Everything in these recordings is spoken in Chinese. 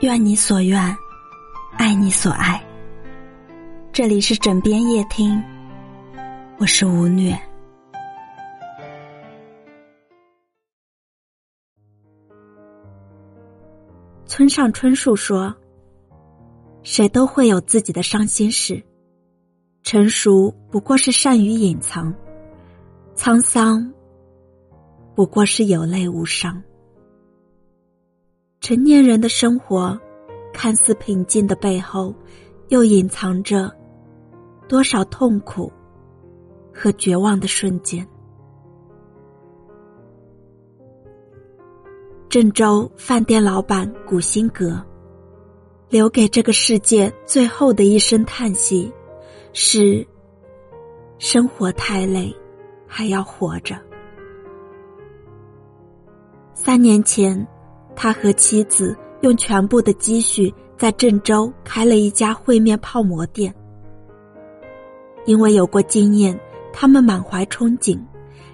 愿你所愿，爱你所爱。这里是枕边夜听，我是吴虐。村上春树说：“谁都会有自己的伤心事，成熟不过是善于隐藏，沧桑不过是有泪无伤。”成年人的生活，看似平静的背后，又隐藏着多少痛苦和绝望的瞬间。郑州饭店老板古新阁，留给这个世界最后的一声叹息，是：生活太累，还要活着。三年前。他和妻子用全部的积蓄在郑州开了一家烩面泡馍店。因为有过经验，他们满怀憧憬，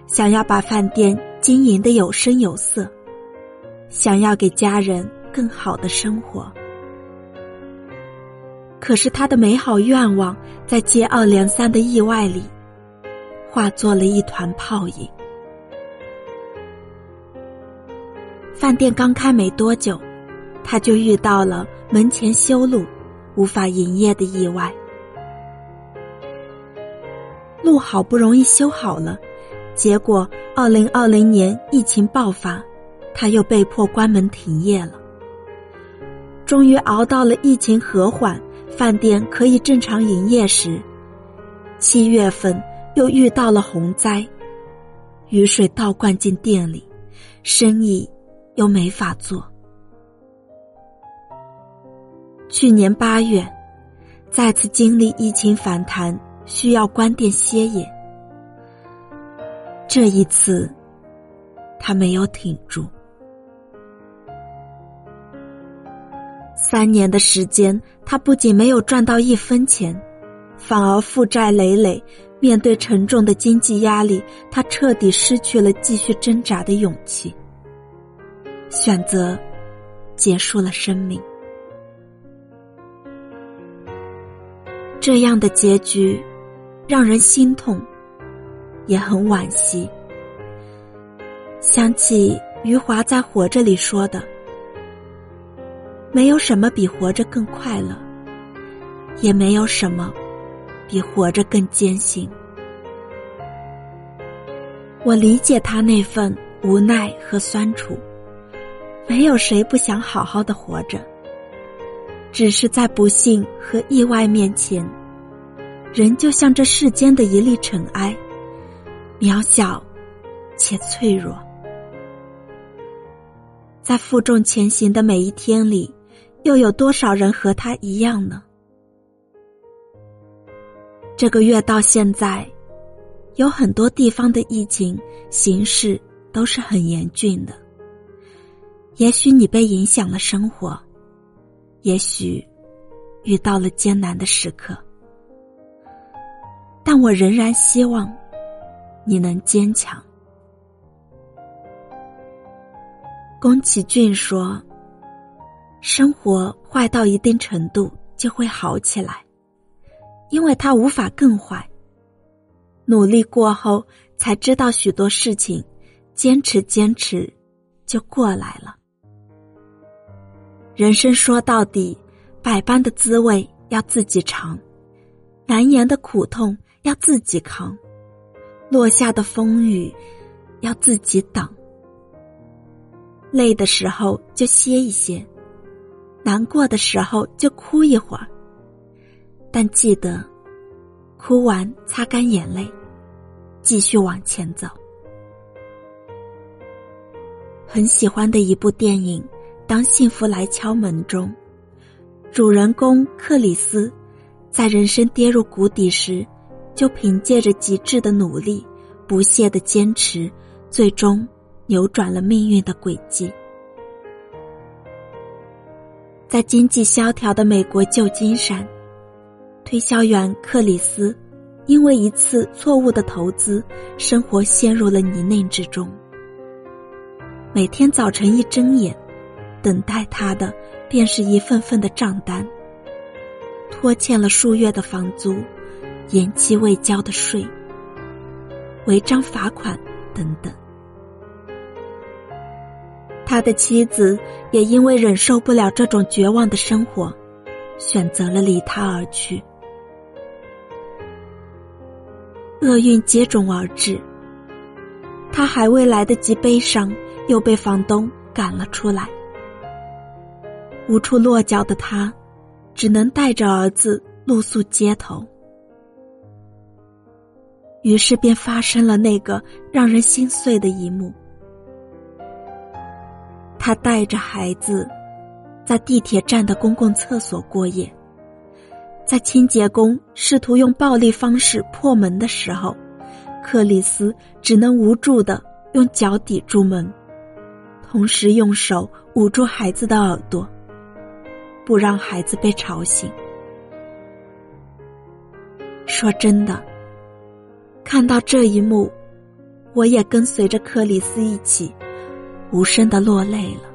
想要把饭店经营的有声有色，想要给家人更好的生活。可是他的美好愿望在接二连三的意外里，化作了一团泡影。饭店刚开没多久，他就遇到了门前修路，无法营业的意外。路好不容易修好了，结果二零二零年疫情爆发，他又被迫关门停业了。终于熬到了疫情和缓，饭店可以正常营业时，七月份又遇到了洪灾，雨水倒灌进店里，生意。又没法做。去年八月，再次经历疫情反弹，需要关店歇业。这一次，他没有挺住。三年的时间，他不仅没有赚到一分钱，反而负债累累。面对沉重的经济压力，他彻底失去了继续挣扎的勇气。选择结束了生命，这样的结局让人心痛，也很惋惜。想起余华在《活着》里说的：“没有什么比活着更快乐，也没有什么比活着更艰辛。”我理解他那份无奈和酸楚。没有谁不想好好的活着，只是在不幸和意外面前，人就像这世间的一粒尘埃，渺小且脆弱。在负重前行的每一天里，又有多少人和他一样呢？这个月到现在，有很多地方的疫情形势都是很严峻的。也许你被影响了生活，也许遇到了艰难的时刻，但我仍然希望你能坚强。宫崎骏说：“生活坏到一定程度就会好起来，因为它无法更坏。努力过后才知道许多事情，坚持坚持就过来了。”人生说到底，百般的滋味要自己尝，难言的苦痛要自己扛，落下的风雨要自己挡。累的时候就歇一歇，难过的时候就哭一会儿。但记得，哭完擦干眼泪，继续往前走。很喜欢的一部电影。当幸福来敲门中，主人公克里斯在人生跌入谷底时，就凭借着极致的努力、不懈的坚持，最终扭转了命运的轨迹。在经济萧条的美国旧金山，推销员克里斯因为一次错误的投资，生活陷入了泥泞之中。每天早晨一睁眼。等待他的便是一份份的账单，拖欠了数月的房租，延期未交的税，违章罚款等等。他的妻子也因为忍受不了这种绝望的生活，选择了离他而去。厄运接踵而至，他还未来得及悲伤，又被房东赶了出来。无处落脚的他，只能带着儿子露宿街头。于是便发生了那个让人心碎的一幕：他带着孩子，在地铁站的公共厕所过夜。在清洁工试图用暴力方式破门的时候，克里斯只能无助的用脚抵住门，同时用手捂住孩子的耳朵，不让孩子被吵醒。说真的，看到这一幕，我也跟随着克里斯一起无声的落泪了。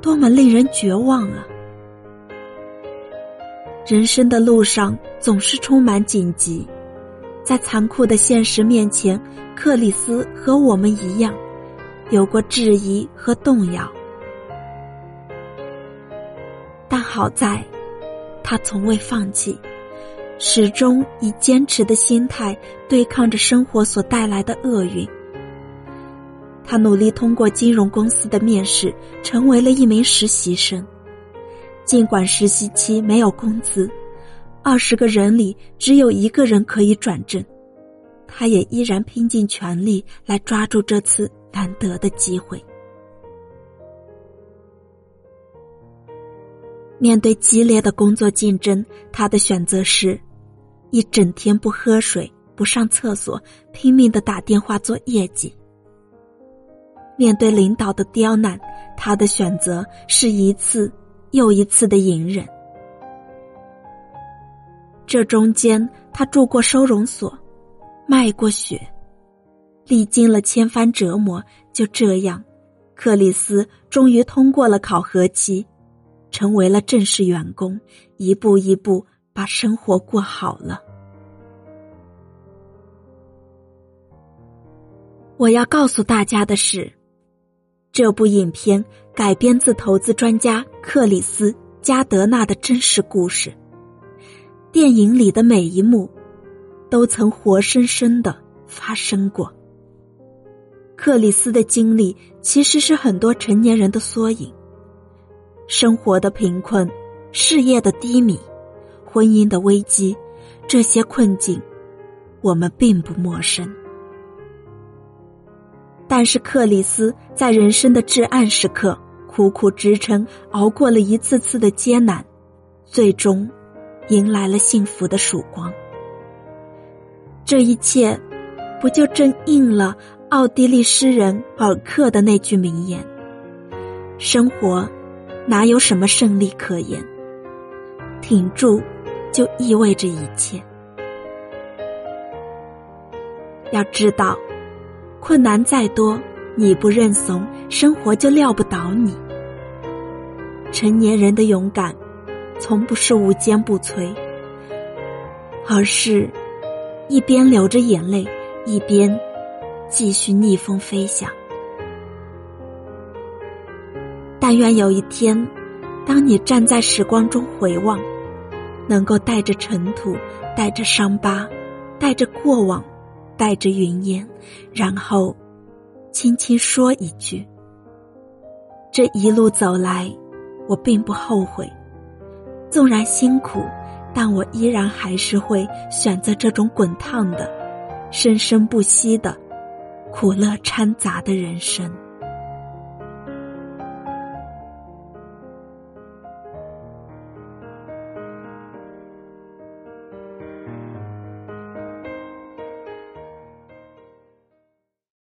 多么令人绝望啊！人生的路上总是充满荆棘，在残酷的现实面前，克里斯和我们一样，有过质疑和动摇。但好在，他从未放弃，始终以坚持的心态对抗着生活所带来的厄运。他努力通过金融公司的面试，成为了一名实习生。尽管实习期没有工资，二十个人里只有一个人可以转正，他也依然拼尽全力来抓住这次难得的机会。面对激烈的工作竞争，他的选择是：一整天不喝水、不上厕所，拼命的打电话做业绩。面对领导的刁难，他的选择是一次。又一次的隐忍，这中间他住过收容所，卖过血，历经了千番折磨。就这样，克里斯终于通过了考核期，成为了正式员工，一步一步把生活过好了。我要告诉大家的是。这部影片改编自投资专家克里斯·加德纳的真实故事。电影里的每一幕，都曾活生生的发生过。克里斯的经历其实是很多成年人的缩影。生活的贫困、事业的低迷、婚姻的危机，这些困境，我们并不陌生。但是克里斯在人生的至暗时刻苦苦支撑，熬过了一次次的艰难，最终迎来了幸福的曙光。这一切，不就正应了奥地利诗人尔克的那句名言：“生活哪有什么胜利可言？挺住，就意味着一切。”要知道。困难再多，你不认怂，生活就撂不倒你。成年人的勇敢，从不是无坚不摧，而是一边流着眼泪，一边继续逆风飞翔。但愿有一天，当你站在时光中回望，能够带着尘土，带着伤疤，带着过往。带着云烟，然后轻轻说一句：“这一路走来，我并不后悔。纵然辛苦，但我依然还是会选择这种滚烫的、生生不息的、苦乐掺杂的人生。”